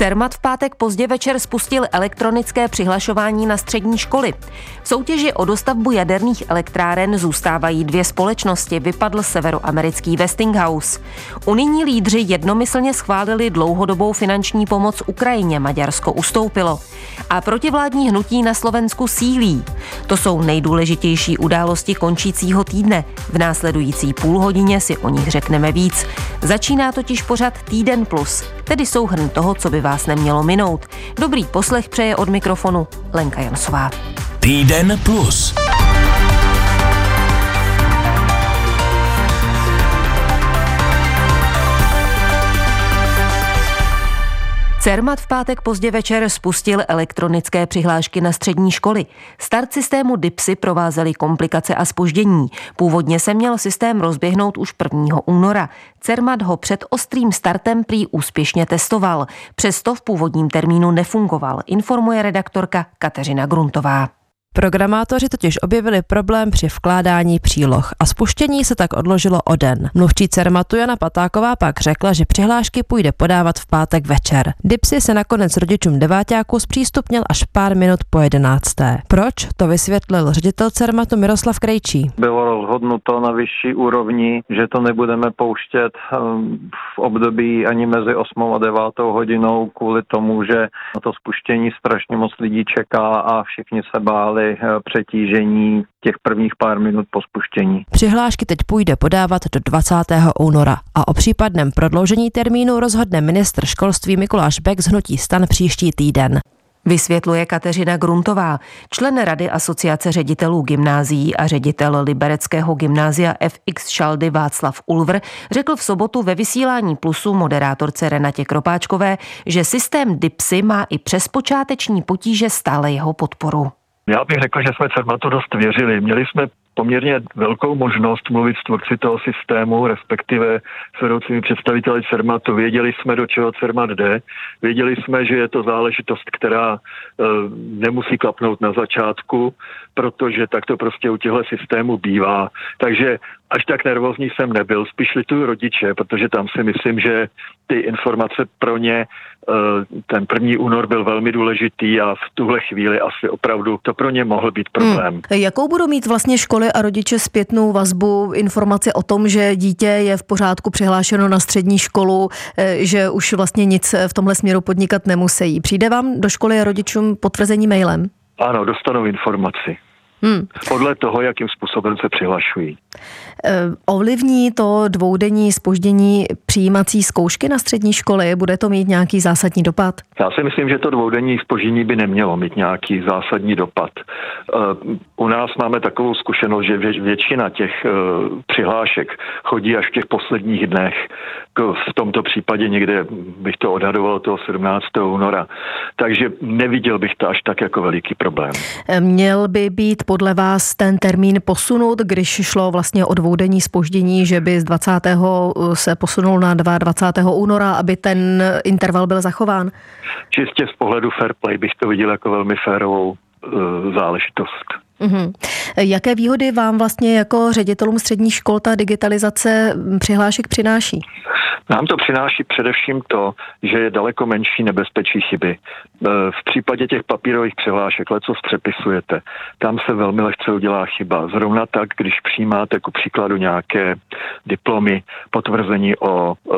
Cermat v pátek pozdě večer spustil elektronické přihlašování na střední školy. V soutěži o dostavbu jaderných elektráren zůstávají dvě společnosti, vypadl severoamerický Westinghouse. Unijní lídři jednomyslně schválili dlouhodobou finanční pomoc Ukrajině, Maďarsko ustoupilo. A protivládní hnutí na Slovensku sílí. To jsou nejdůležitější události končícího týdne. V následující půl hodině si o nich řekneme víc. Začíná totiž pořad Týden Plus, tedy souhrn toho, co by vás nemělo minout. Dobrý poslech přeje od mikrofonu Lenka Jansová. Týden Plus. Cermat v pátek pozdě večer spustil elektronické přihlášky na střední školy. Start systému DIPSy provázely komplikace a spoždění. Původně se měl systém rozběhnout už 1. února. Cermat ho před ostrým startem prý úspěšně testoval. Přesto v původním termínu nefungoval, informuje redaktorka Kateřina Gruntová. Programátoři totiž objevili problém při vkládání příloh a spuštění se tak odložilo o den. Mluvčí Cermatu Jana Patáková pak řekla, že přihlášky půjde podávat v pátek večer. Dipsy se nakonec rodičům deváťáků zpřístupnil až pár minut po jedenácté. Proč? To vysvětlil ředitel Cermatu Miroslav Krejčí. Bylo rozhodnuto na vyšší úrovni, že to nebudeme pouštět ehm, v období ani mezi 8 a 9 hodinou kvůli tomu, že na to spuštění strašně moc lidí čeká a všichni se báli kvůli eh, přetížení těch prvních pár minut po spuštění. Přihlášky teď půjde podávat do 20. února a o případném prodloužení termínu rozhodne ministr školství Mikuláš Bek z Hnutí stan příští týden. Vysvětluje Kateřina Gruntová, člen Rady Asociace ředitelů gymnázií a ředitel Libereckého gymnázia FX Šaldy Václav Ulvr, řekl v sobotu ve vysílání Plusu moderátorce Renatě Kropáčkové, že systém DIPSy má i přes počáteční potíže stále jeho podporu. Já bych řekl, že jsme Cermatu dost věřili. Měli jsme poměrně velkou možnost mluvit s tvůrci toho systému, respektive s vedoucími představiteli Cermatu. Věděli jsme, do čeho Cermat jde. Věděli jsme, že je to záležitost, která e, nemusí klapnout na začátku, protože tak to prostě u těchto systémů bývá. Takže až tak nervózní jsem nebyl, spíš lituju rodiče, protože tam si myslím, že ty informace pro ně ten první únor byl velmi důležitý a v tuhle chvíli asi opravdu to pro ně mohl být problém. Hmm. Jakou budou mít vlastně školy a rodiče zpětnou vazbu, informace o tom, že dítě je v pořádku přihlášeno na střední školu, eh, že už vlastně nic v tomhle směru podnikat nemusí. Přijde vám do školy a rodičům potvrzení mailem? Ano, dostanou informaci. Hmm. Podle toho, jakým způsobem se přihlašují. E, ovlivní to dvoudenní spoždění přijímací zkoušky na střední školy? Bude to mít nějaký zásadní dopad? Já si myslím, že to dvoudenní spoždění by nemělo mít nějaký zásadní dopad. E, u nás máme takovou zkušenost, že většina těch e, přihlášek chodí až v těch posledních dnech. V tomto případě někde bych to odhadoval toho 17. února. Takže neviděl bych to až tak jako veliký problém. Měl by být podle vás ten termín posunut, když šlo vlastně o dvoudenní spoždění, že by z 20. se posunul na 22. února, aby ten interval byl zachován? Čistě z pohledu fair play bych to viděl jako velmi férovou uh, záležitost. Mm-hmm. Jaké výhody vám vlastně jako ředitelům středních škol ta digitalizace přihlášek přináší? Nám to přináší především to, že je daleko menší nebezpečí chyby. E, v případě těch papírových přihlášek, co přepisujete, tam se velmi lehce udělá chyba. Zrovna tak, když přijímáte ku příkladu nějaké diplomy, potvrzení o uh,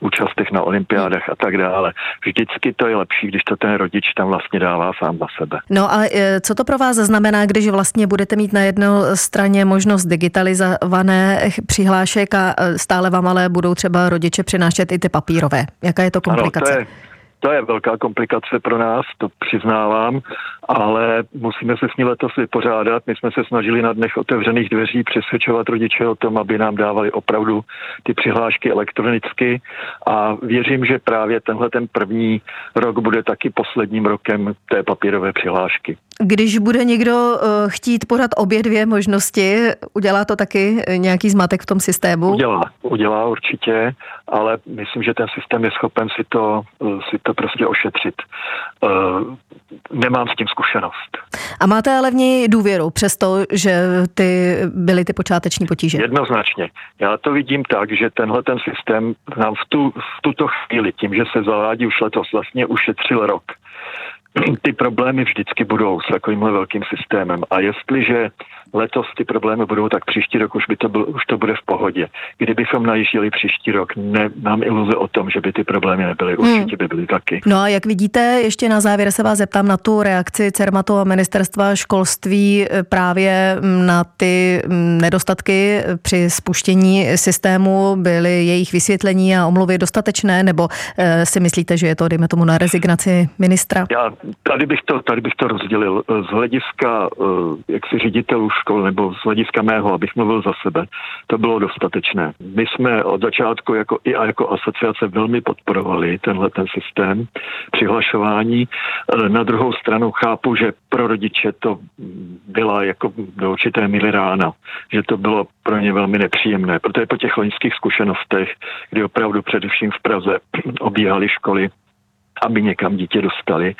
účastech na olympiádách a tak dále. Vždycky to je lepší, když to ten rodič tam vlastně dává sám za sebe. No ale e, co to pro vás znamená, když vlastně budete mít na jedné straně možnost digitalizované přihlášek a stále vám ale budou třeba rodiče rodiče přinášet i ty papírové. Jaká je to komplikace? Ano, to je to je velká komplikace pro nás, to přiznávám, ale musíme se s ní letos vypořádat. My jsme se snažili na dnech otevřených dveří přesvědčovat rodiče o tom, aby nám dávali opravdu ty přihlášky elektronicky a věřím, že právě tenhle ten první rok bude taky posledním rokem té papírové přihlášky. Když bude někdo eh, chtít podat obě dvě možnosti, udělá to taky nějaký zmatek v tom systému? Udělá, udělá určitě, ale myslím, že ten systém je schopen si to, si to prostě ošetřit. Nemám s tím zkušenost. A máte ale v něj důvěru, přesto, že ty byly ty počáteční potíže? Jednoznačně. Já to vidím tak, že tenhle ten systém nám v, tu, v tuto chvíli, tím, že se zavádí už letos, vlastně ušetřil rok ty problémy vždycky budou s takovýmhle velkým systémem. A jestliže letos ty problémy budou, tak příští rok už, by to, byl, už to bude v pohodě. Kdybychom najížděli příští rok, nemám iluze o tom, že by ty problémy nebyly. Hmm. Určitě by byly taky. No a jak vidíte, ještě na závěr se vás zeptám na tu reakci Cermatu a ministerstva školství eh, právě mm, na ty mm, nedostatky při spuštění systému. Byly jejich vysvětlení a omluvy dostatečné, nebo eh, si myslíte, že je to, dejme tomu, na rezignaci ministra? Já tady bych to, tady bych to rozdělil. Z hlediska eh, jak si ředitelů škol nebo z hlediska mého, abych mluvil za sebe, to bylo dostatečné. My jsme od začátku jako i jako asociace velmi podporovali tenhle ten systém přihlašování. E, na druhou stranu chápu, že pro rodiče to byla jako do určité míry rána, že to bylo pro ně velmi nepříjemné, protože po těch loňských zkušenostech, kdy opravdu především v Praze obíhali školy, aby někam dítě dostali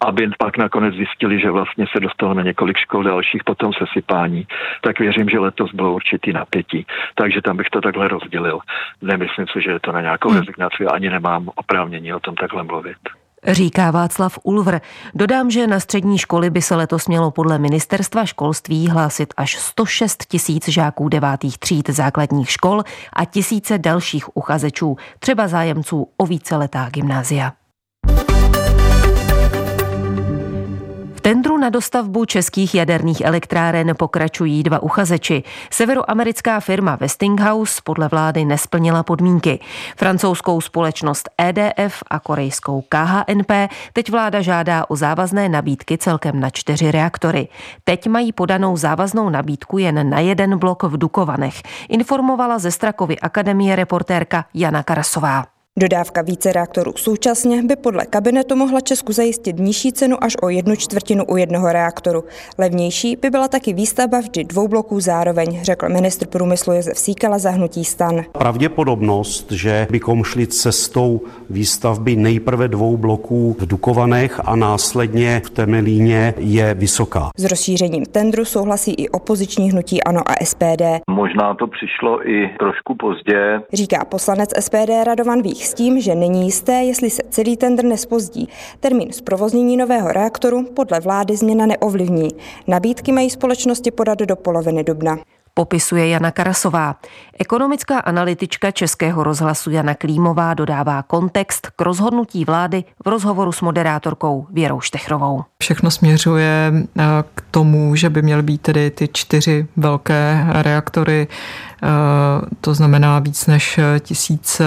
aby pak nakonec zjistili, že vlastně se dostalo na několik škol dalších potom sesypání, tak věřím, že letos bylo určitý napětí. Takže tam bych to takhle rozdělil. Nemyslím si, že je to na nějakou hmm. rezignaci, ani nemám oprávnění o tom takhle mluvit. Říká Václav Ulvr. Dodám, že na střední školy by se letos mělo podle ministerstva školství hlásit až 106 tisíc žáků devátých tříd základních škol a tisíce dalších uchazečů, třeba zájemců o víceletá gymnázia. Na dostavbu českých jaderných elektráren pokračují dva uchazeči. Severoamerická firma Westinghouse podle vlády nesplnila podmínky. Francouzskou společnost EDF a korejskou KHNP teď vláda žádá o závazné nabídky celkem na čtyři reaktory. Teď mají podanou závaznou nabídku jen na jeden blok v Dukovanech, informovala ze Strakovy akademie reportérka Jana Karasová. Dodávka více reaktorů současně by podle kabinetu mohla Česku zajistit nižší cenu až o jednu čtvrtinu u jednoho reaktoru. Levnější by byla taky výstavba vždy dvou bloků zároveň, řekl ministr průmyslu Josef Síkala za hnutí stan. Pravděpodobnost, že bychom šli cestou výstavby nejprve dvou bloků v Dukovanech a následně v Temelíně je vysoká. S rozšířením tendru souhlasí i opoziční hnutí ANO a SPD. Možná to přišlo i trošku pozdě. Říká poslanec SPD Radovan Vích s tím, že není jisté, jestli se celý tender nespozdí. Termín zprovoznění nového reaktoru podle vlády změna neovlivní. Nabídky mají společnosti podat do poloviny dubna popisuje Jana Karasová. Ekonomická analytička Českého rozhlasu Jana Klímová dodává kontext k rozhodnutí vlády v rozhovoru s moderátorkou Věrou Štechrovou. Všechno směřuje eh, k tomu, že by měly být tedy ty čtyři velké reaktory, eh, to znamená víc než tisíc, eh,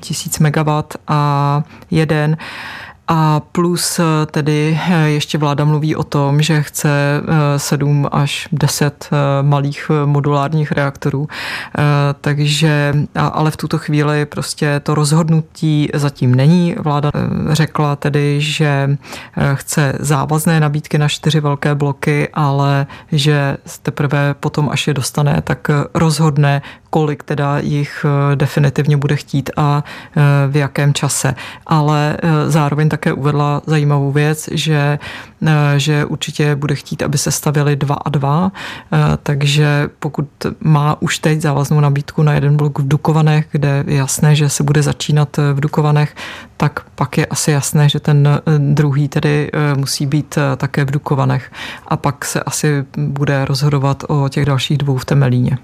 tisíc megawatt a jeden a plus eh, tedy eh, ještě vláda mluví o tom, že chce 7 eh, až 10 malých modulárních reaktorů. Takže, ale v tuto chvíli prostě to rozhodnutí zatím není. Vláda řekla tedy, že chce závazné nabídky na čtyři velké bloky, ale že teprve potom, až je dostane, tak rozhodne, kolik teda jich definitivně bude chtít a v jakém čase. Ale zároveň také uvedla zajímavou věc, že, eh, že určitě bude chtít, aby se stavili dva a dva, eh, takže pokud má už teď závaznou nabídku na jeden blok v Dukovanech, kde je jasné, že se bude začínat v Dukovanech, tak pak je asi jasné, že ten eh, druhý tedy musí být také v Dukovanech a pak se asi bude rozhodovat o těch dalších dvou v Temelíně.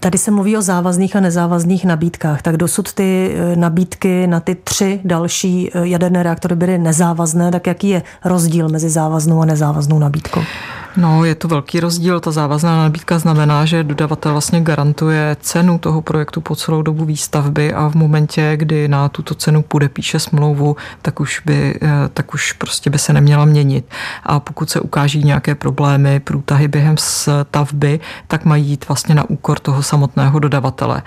Tady se mluví o závazných a nezávazných nabídkách. Tak dosud ty eh, nabídky na ty tři další eh, jaderné reaktory byly nezávazné. Tak jaký je rozdíl mezi závaznou a nezávaznou nabídkou? No, je to velký rozdíl. Ta závazná nabídka znamená, že dodavatel vlastně garantuje cenu toho projektu po celou dobu výstavby a v momentě, kdy na tuto cenu půjde píše smlouvu, tak už by, eh, tak už prostě by se neměla měnit. A pokud se ukáží nějaké problémy, průtahy během stavby, tak mají jít vlastně na úkor toho samotného dodavatele.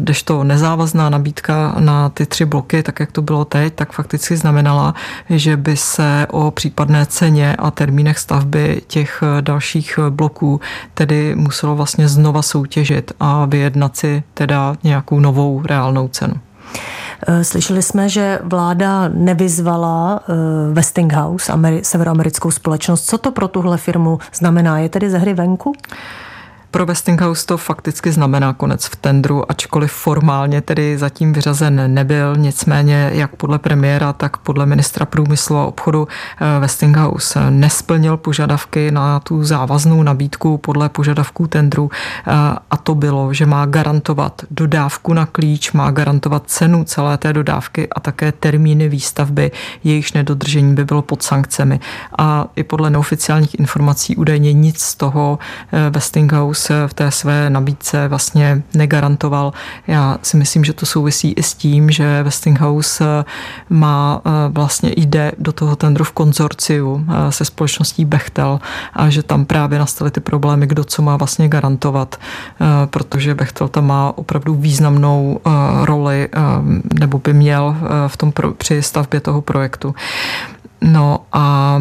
Když to nezávazná nabídka na ty tři bloky, tak jak to bylo teď, tak fakticky znamenala, že by se o případné ceně a termínech stavby těch dalších bloků tedy muselo vlastně znova soutěžit a vyjednat si teda nějakou novou reálnou cenu. Eh, slyšeli jsme, že vláda nevyzvala eh, Westinghouse, severoamerickou společnost. Co to pro tuhle firmu znamená? Je tedy ze hry venku? Pro Westinghouse to fakticky znamená konec v tendru, ačkoliv formálně tedy zatím vyřazen nebyl. Nicméně jak podle premiéra, tak podle ministra průmyslu a obchodu eh, Westinghouse nesplnil požadavky na tu závaznou nabídku podle požadavků tendru eh, a to bylo, že má garantovat dodávku na klíč, má garantovat cenu celé té dodávky a také termíny výstavby, jejichž nedodržení by bylo pod sankcemi. A i podle neoficiálních informací údajně nic z toho eh, V té své nabídce vlastně negarantoval. Já si myslím, že to souvisí i s tím, že Westinghouse eh, má eh, vlastně jde do toho tendru v konzorciu eh, se společností Bechtel a že tam právě nastaly ty problémy, kdo co má vlastně garantovat, protože Bechtel tam má opravdu významnou roli nebo by měl v tom při stavbě toho projektu. No a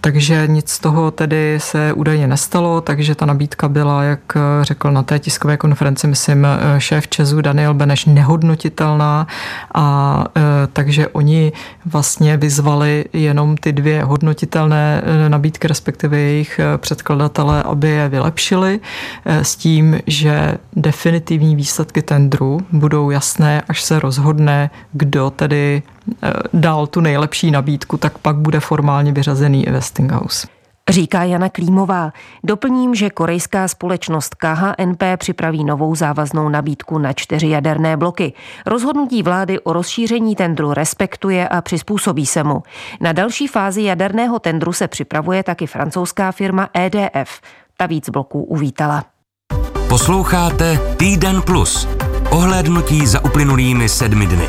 takže nic z toho tedy se údajně nestalo, takže ta nabídka byla, jak řekl na té tiskové konferenci, myslím, šéf Česu Daniel Beneš, nehodnotitelná. A e, takže oni vlastně vyzvali jenom ty dvě hodnotitelné nabídky, respektive jejich předkladatele, aby je vylepšili s tím, že definitivní výsledky tendru budou jasné, až se rozhodne, kdo tedy dal tu nejlepší nabídku, tak pak bude formálně vyřazený Westinghouse. Říká Jana Klímová. Doplním, že korejská společnost KHNP připraví novou závaznou nabídku na čtyři jaderné bloky. Rozhodnutí vlády o rozšíření tendru respektuje a přizpůsobí se mu. Na další fázi jaderného tendru se připravuje taky francouzská firma EDF. Ta víc bloků uvítala. Posloucháte Týden Plus. Ohlédnutí za uplynulými sedmi dny.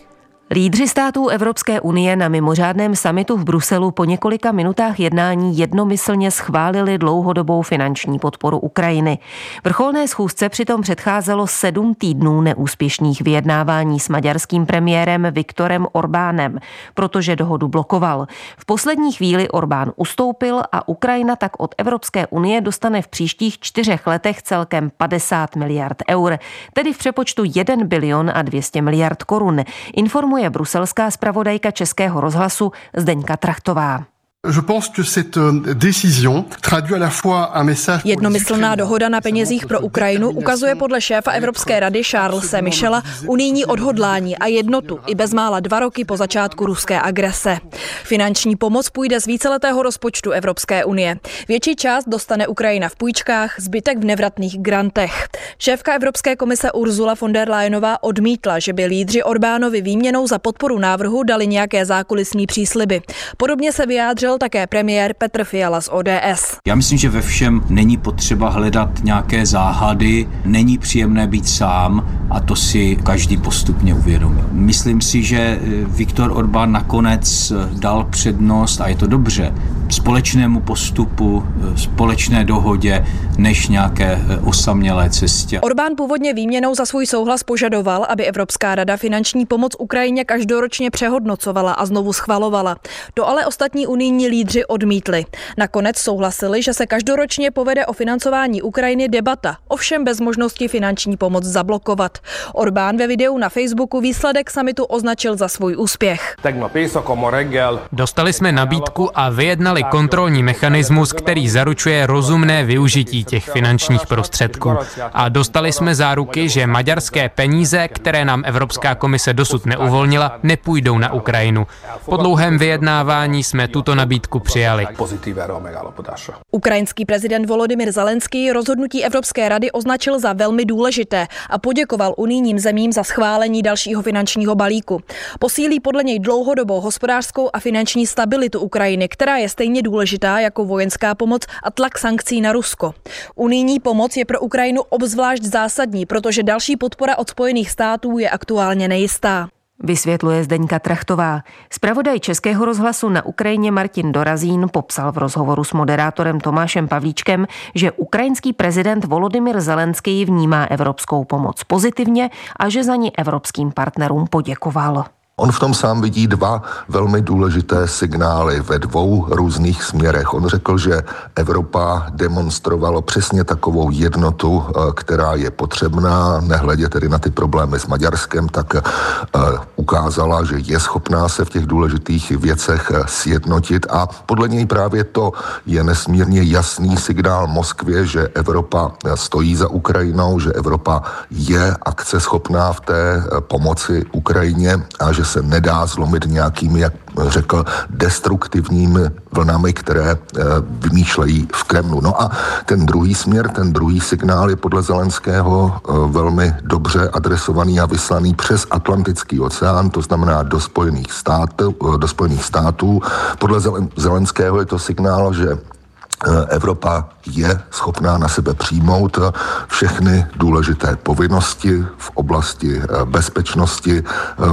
Lídři států Evropské unie na mimořádném samitu v Bruselu po několika minutách jednání jednomyslně schválili dlouhodobou finanční podporu Ukrajiny. Vrcholné schůzce přitom předcházelo sedm týdnů neúspěšných vyjednávání s maďarským premiérem Viktorem Orbánem, protože dohodu blokoval. V poslední chvíli Orbán ustoupil a Ukrajina tak od Evropské unie dostane v příštích čtyřech letech celkem 50 miliard eur, tedy v přepočtu 1 bilion a 200 miliard korun. Informuje informuje bruselská zpravodajka Českého rozhlasu Zdeňka Trachtová. Jednomyslná dohoda na penězích pro Ukrajinu ukazuje podle šéfa Evropské rady Charlesa Michela unijní odhodlání a jednotu i bezmála dva roky po začátku ruské agrese. Finanční pomoc půjde z víceletého rozpočtu Evropské unie. Větší část dostane Ukrajina v půjčkách, zbytek v nevratných grantech. Šéfka Evropské komise Ursula von der Leyenová odmítla, že by lídři Orbánovi výměnou za podporu návrhu dali nějaké zákulisní přísliby. Podobně se vyjádřil vyjádřil také premiér Petr Fiala z ODS. Já myslím, že ve všem není potřeba hledat nějaké záhady, není příjemné být sám a to si každý postupně uvědomí. Myslím si, že eh, Viktor Orbán nakonec eh, dal přednost, a je to dobře, společnému postupu, eh, společné dohodě, než nějaké osamělé cestě. Orbán původně výměnou za svůj souhlas požadoval, aby Evropská rada finanční pomoc Ukrajině každoročně přehodnocovala a znovu schvalovala. To ale ostatní unijní unijní lídři odmítli. Nakonec souhlasili, že se každoročně povede o financování Ukrajiny debata, ovšem bez možnosti finanční pomoc zablokovat. Orbán ve videu na Facebooku výsledek samitu označil za svůj úspěch. Dostali jsme nabídku a vyjednali vypracovali kontrolní mechanismus, který zaručuje rozumné využití těch finančních prostředků. A dostali jsme záruky, že maďarské peníze, které nám Evropská komise dosud neuvolnila, nepůjdou na Ukrajinu. Po dlouhém vyjednávání jsme tuto nabídku přijali. Ukrajinský prezident Volodymyr Zelenský rozhodnutí Evropské rady označil za velmi důležité a poděkoval unijním zemím za schválení dalšího finančního balíku. Posílí podle něj dlouhodobou hospodářskou a finanční stabilitu Ukrajiny, která je stejně důležitá jako vojenská pomoc a tlak sankcí na Rusko. Unijní pomoc je pro Ukrajinu obzvlášť zásadní, protože další podpora od Spojených států je aktuálně nejistá. Vysvětluje Zdeňka Trachtová. Spravodaj Českého rozhlasu na Ukrajině Martin Dorazín popsal v rozhovoru s moderátorem Tomášem Pavlíčkem, že ukrajinský prezident Volodymyr Zelenský vnímá evropskou pomoc pozitivně a že za ní evropským partnerům poděkoval. On v tom sám vidí dva velmi důležité signály ve dvou různých směrech. On řekl, že Evropa demonstrovalo přesně takovou jednotu, eh, která je potřebná, nehledě tedy na ty problémy s Maďarskem, tak eh, ukázala, že je schopná se v těch důležitých věcech eh, sjednotit a podle něj právě to je nesmírně jasný signál Moskvě, že Evropa stojí za Ukrajinou, že Evropa je akceschopná v té pomoci Ukrajině a že se nedá zlomit nějakými, jak řekl, destruktivními vlnami, které eh, vymýšlejí v Kremlu. No a ten druhý směr, ten druhý signál je podle Zelenského eh, velmi dobře adresovaný a vyslaný přes Atlantický oceán, to znamená do Spojených států. Eh, do Spojených států. Podle Zelenského je to signál, že Evropa je schopná na sebe přijmout eh, všechny důležité povinnosti v oblasti eh, bezpečnosti,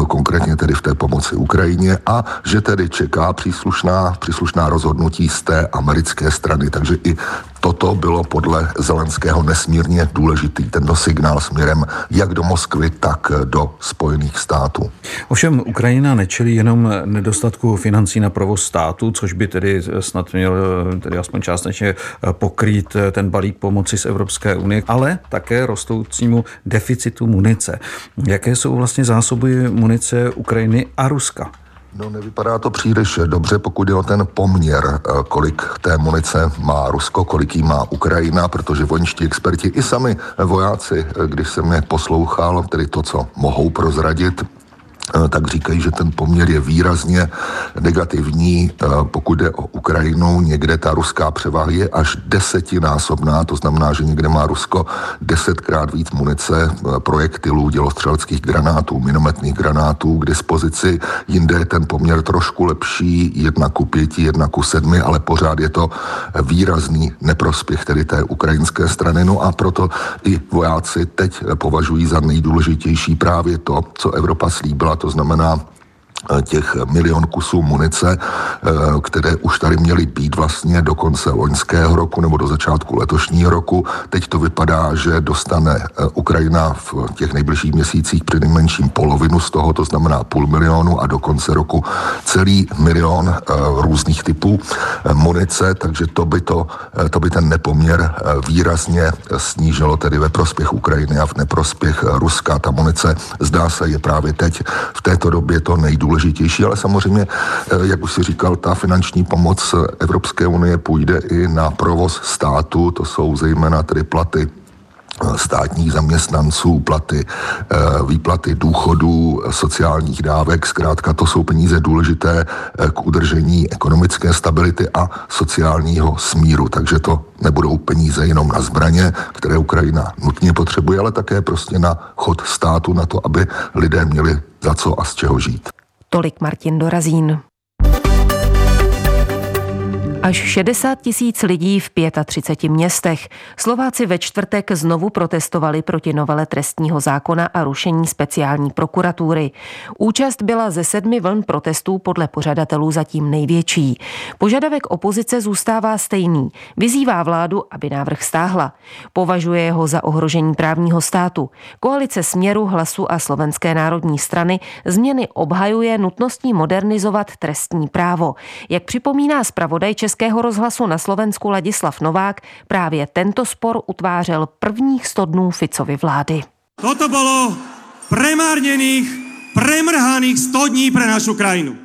konkrétně tedy v té pomoci Ukrajině a že tedy čeká příslušná, příslušná rozhodnutí z té americké strany. Takže i toto bylo podle Zelenského nesmírně důležitý, tento signál směrem jak do Moskvy, tak do Spojených států. Ovšem Ukrajina nečelí jenom nedostatku financí na provoz státu, což by tedy snad měl tedy aspoň částečně pokrýt ten balík pomoci z Evropské unie, ale také rostoucímu deficitu munice. Jaké jsou vlastně zásoby munice Ukrajiny a Ruska? No nevypadá to příliš dobře, pokud je o ten poměr, eh, kolik té munice má Rusko, kolik jí má Ukrajina, protože vojenští experti i sami vojáci, eh, když jsem je poslouchal, tedy to, co mohou prozradit, tak říkají, že ten poměr je výrazně negativní. Eh, pokud jde o Ukrajinu, někde ta ruská převaha je až desetinásobná, to znamená, že někde má Rusko desetkrát víc munice, eh, projektilů, dělostřeleckých granátů, minometných granátů k dispozici. Jinde je ten poměr trošku lepší, jedna ku pěti, jedna ku sedmi, ale pořád je to výrazný neprospěch tedy té ukrajinské strany. No a proto i vojáci teď považují za nejdůležitější právě to, co Evropa slíbila, to znamená těch milion kusů munice, eh, které už tady měly být vlastně do konce loňského roku nebo do začátku letošního roku. Teď to vypadá, že dostane eh, Ukrajina v těch nejbližších měsících při nejmenším polovinu z toho, to znamená půl milionu a do konce roku celý milion různých typů munice, takže to by, to, to by ten nepoměr výrazně snížilo tedy ve prospěch Ukrajiny a v neprospěch Ruska. Ta munice zdá se je právě teď v této době to nejdůležitější nejdůležitější, ale samozřejmě, eh, jak už si říkal, ta finanční pomoc Evropské unie půjde i na provoz státu, to jsou zejména tedy platy eh, státních zaměstnanců, platy, eh, výplaty důchodů, sociálních dávek. Zkrátka to jsou peníze důležité k udržení ekonomické stability a sociálního smíru. Takže to nebudou peníze jenom na zbraně, které Ukrajina nutně potřebuje, ale také prostě na chod státu, na to, aby lidé měli za co a z čeho žít. Tolik Martin Dorazín. Až 60 tisíc lidí v 35 městech. Slováci ve čtvrtek znovu protestovali proti novele trestního zákona a rušení speciální prokuratury. Účast byla ze sedmi vln protestů podle pořadatelů zatím největší. Požadavek opozice zůstává stejný. Vyzývá vládu, aby návrh stáhla. Považuje ho za ohrožení právního státu. Koalice Směru, Hlasu a Slovenské národní strany změny obhajuje nutností modernizovat trestní právo. Jak připomíná zpravodaj Českého rozhlasu na Slovensku Ladislav Novák, právě tento spor utvářel prvních 100 dnů Ficovy vlády. Toto bylo premárněných, premrhaných 100 dní pro našu krajinu.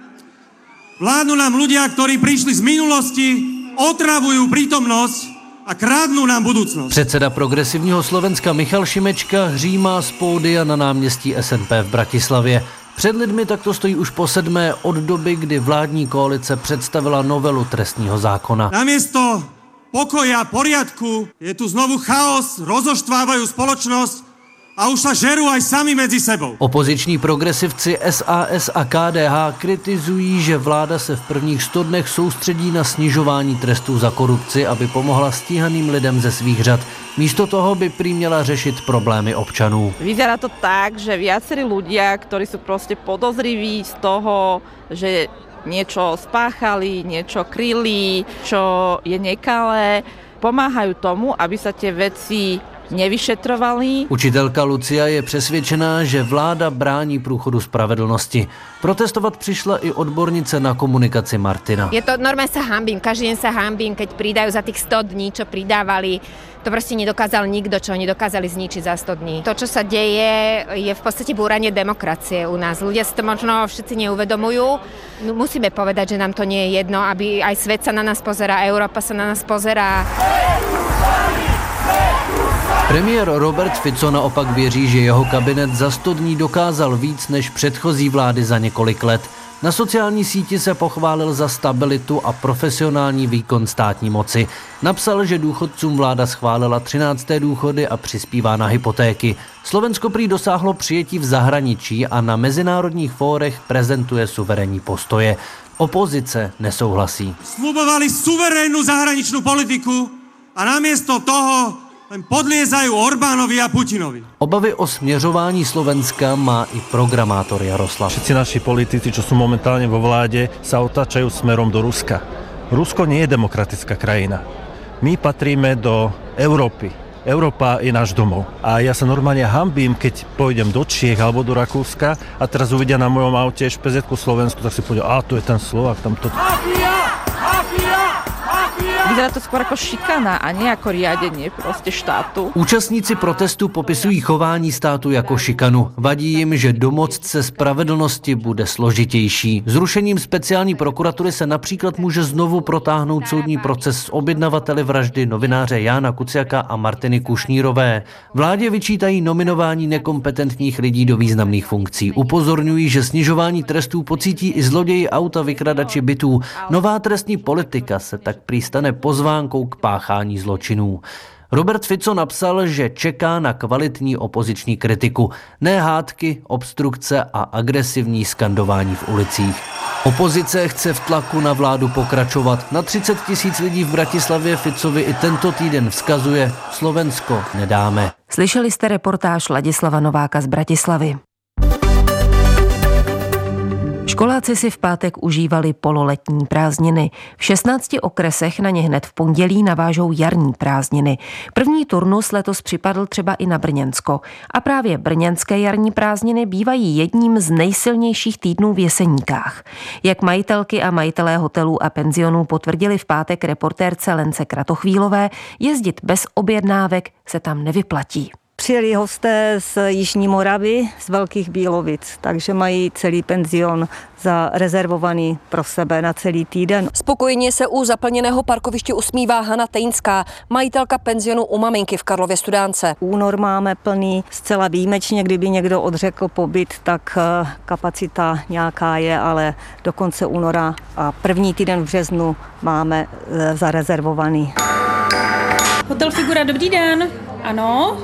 Vládnu nám ľudia, ktorí prišli z minulosti, otravujú prítomnosť a krádnu nám budoucnost. Předseda progresivního Slovenska Michal Šimečka hřímá z pódia na náměstí SNP v Bratislavě. Před lidmi takto stojí už po sedmé od doby, kdy vládní koalice představila novelu trestního zákona. Namiesto pokoja a poriadku je tu znovu chaos, rozoštvávajú spoločnosť a už sa žerú aj sami medzi sebou. Opoziční progresivci SAS a KDH kritizují, že vláda se v prvních 100 dnech soustředí na snižování trestů za korupci, aby pomohla stíhaným lidem ze svých řad. Místo toho by prý měla řešit problémy občanů. Vyzerá to tak, že viacerí ľudia, ktorí sú proste podozriví z toho, že niečo spáchali, niečo kryli, čo je nekalé, pomáhajú tomu, aby sa tie veci nevyšetrovali. Učitelka Lucia je přesvědčená, že vláda brání průchodu spravedlnosti. Protestovat přišla i odbornice na komunikaci Martina. Je to normálne sa hambím, každý deň sa hambím, keď pridajú za tých 100 dní, čo pridávali. To prostě nedokázal nikdo, čo oni dokázali zničiť za 100 dní. To, čo sa deje, je v podstate búranie demokracie u nás. Ľudia si to možno všetci neuvedomujú. No, musíme povedať, že nám to nie je jedno, aby aj svet sa na nás pozerá, Európa sa na nás pozerá. Premiér Robert Fico naopak věří, že jeho kabinet za 100 dní dokázal víc než předchozí vlády za několik let. Na sociální síti se pochválil za stabilitu a profesionální výkon státní moci. Napsal, že důchodcům vláda schválila 13. důchody a přispívá na hypotéky. Slovensko prý dosáhlo přijetí v zahraničí a na mezinárodních fórech prezentuje suverénní postoje. Opozice nesouhlasí. Slubovali suverénnu zahraničnú politiku a namiesto toho len podliezajú Orbánovi a Putinovi. Obavy o směřování Slovenska má i programátor Jaroslav. Všetci naši politici, čo sú momentálne vo vláde, sa otáčajú smerom do Ruska. Rusko nie je demokratická krajina. My patríme do Európy. Európa je náš domov. A ja sa normálne hambím, keď pôjdem do Čiech alebo do Rakúska a teraz uvidia na mojom aute špz Slovensku, tak si povedia, a tu je ten Slovak, tam to... Vyzerá to skôr ako šikana a nie ako riadenie proste štátu. Účastníci protestu popisují chování státu jako šikanu. Vadí jim, že domoct se spravedlnosti bude složitější. Zrušením speciální prokuratury se například může znovu protáhnout soudní proces s objednavateli vraždy novináře Jána Kuciaka a Martiny Kušnírové. Vládě vyčítají nominování nekompetentních lidí do významných funkcí. Upozorňují, že snižování trestů pocítí i zloději auta, vykradači bytů. Nová trestní politika se tak prý stane pozvánkou k páchání zločinů. Robert Fico napsal, že čeká na kvalitní opoziční kritiku, ne hádky, obstrukce a agresivní skandování v ulicích. Opozice chce v tlaku na vládu pokračovat. Na 30 tisíc lidí v Bratislavě Ficovi i tento týden vzkazuje Slovensko nedáme. Slyšeli jste reportáž Ladislava Nováka z Bratislavy. Školáci si v pátek užívali pololetní prázdniny. V 16 okresech na ně hned v pondělí navážou jarní prázdniny. První turnus letos připadl třeba i na Brněnsko. A právě brněnské jarní prázdniny bývají jedním z nejsilnějších týdnů v jeseníkách. Jak majitelky a majitelé hotelů a penzionů potvrdili v pátek reportérce Lence Kratochvílové, jezdit bez objednávek se tam nevyplatí. Přijeli hosté z Jižní Moravy, z Velkých Bílovic, takže mají celý penzion zarezervovaný pro sebe na celý týden. Spokojeně se u zaplněného parkoviště usmívá Hana Tejnská, majitelka penzionu u maminky v Karlově Studánce. Únor máme plný, zcela výjimečně, kdyby někdo odřekl pobyt, tak eh, kapacita nějaká je, ale do konce února a první týden v březnu máme eh, zarezervovaný. Hotel Figura, dobrý den. Ano,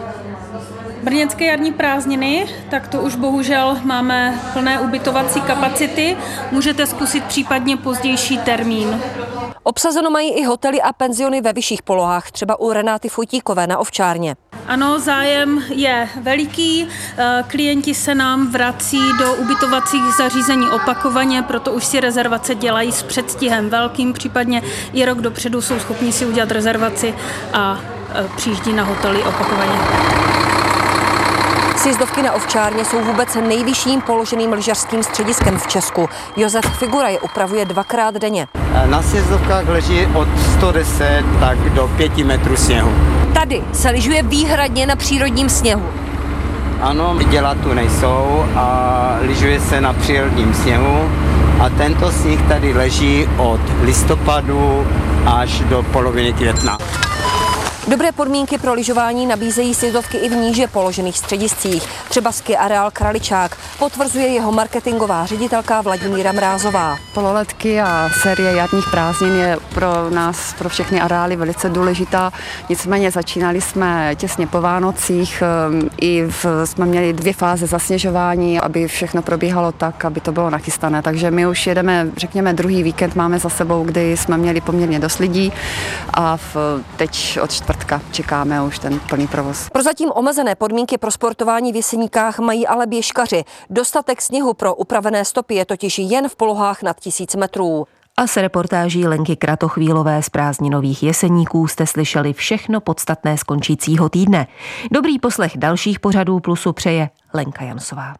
Brněnské jarní prázdniny, tak to už bohužel máme plné ubytovací kapacity. Můžete zkusit případně pozdější termín. Obsazeno mají i hotely a penziony ve vyšších polohách, třeba u Renáty Futíkové na Ovčárně. Ano, zájem je veliký. Eh, klienti se nám vrací do ubytovacích zařízení opakovaně, proto už si rezervace dělají s předstihem velkým, případně i rok dopředu jsou schopni si udělat rezervaci a eh, přijíždí na hotely opakovaně. Sjezdovky na Ovčárně jsou vůbec nejvyšším položeným lyžařským střediskem v Česku. Josef Figura je upravuje dvakrát denně. Na sjezdovkách leží od 110 tak do 5 metrů sněhu. Tady se lyžuje výhradně na přírodním sněhu. Ano, děla tu nejsou a lyžuje se na přírodním sněhu. A tento sníh tady leží od listopadu až do poloviny května. Dobré podmínky pro lyžování nabízejí sjezdovky i v níže položených střediscích. Třeba ski areál Kraličák, potvrzuje jeho marketingová ředitelka Vladimíra Mrázová. Pololetky a série jarních prázdnin je pro nás, pro všechny areály velice důležitá. Nicméně začínali jsme těsně po Vánocích, ehm, i v, jsme měli dvě fáze zasněžování, aby všechno probíhalo tak, aby to bylo nachystané. Takže my už jedeme, řekněme, druhý víkend máme za sebou, kdy jsme měli poměrně dost lidí a v, teď od čtvrt čtvrtka čekáme už ten plný provoz. Prozatím omezené podmínky pro sportování v Jeseníkách mají ale běžkaři. Dostatek sněhu pro upravené stopy je totiž jen v polohách nad tisíc metrů. A se reportáží Lenky Kratochvílové z prázdninových jeseníků jste slyšeli všechno podstatné z končícího týdne. Dobrý poslech dalších pořadů Plusu přeje Lenka Jansová.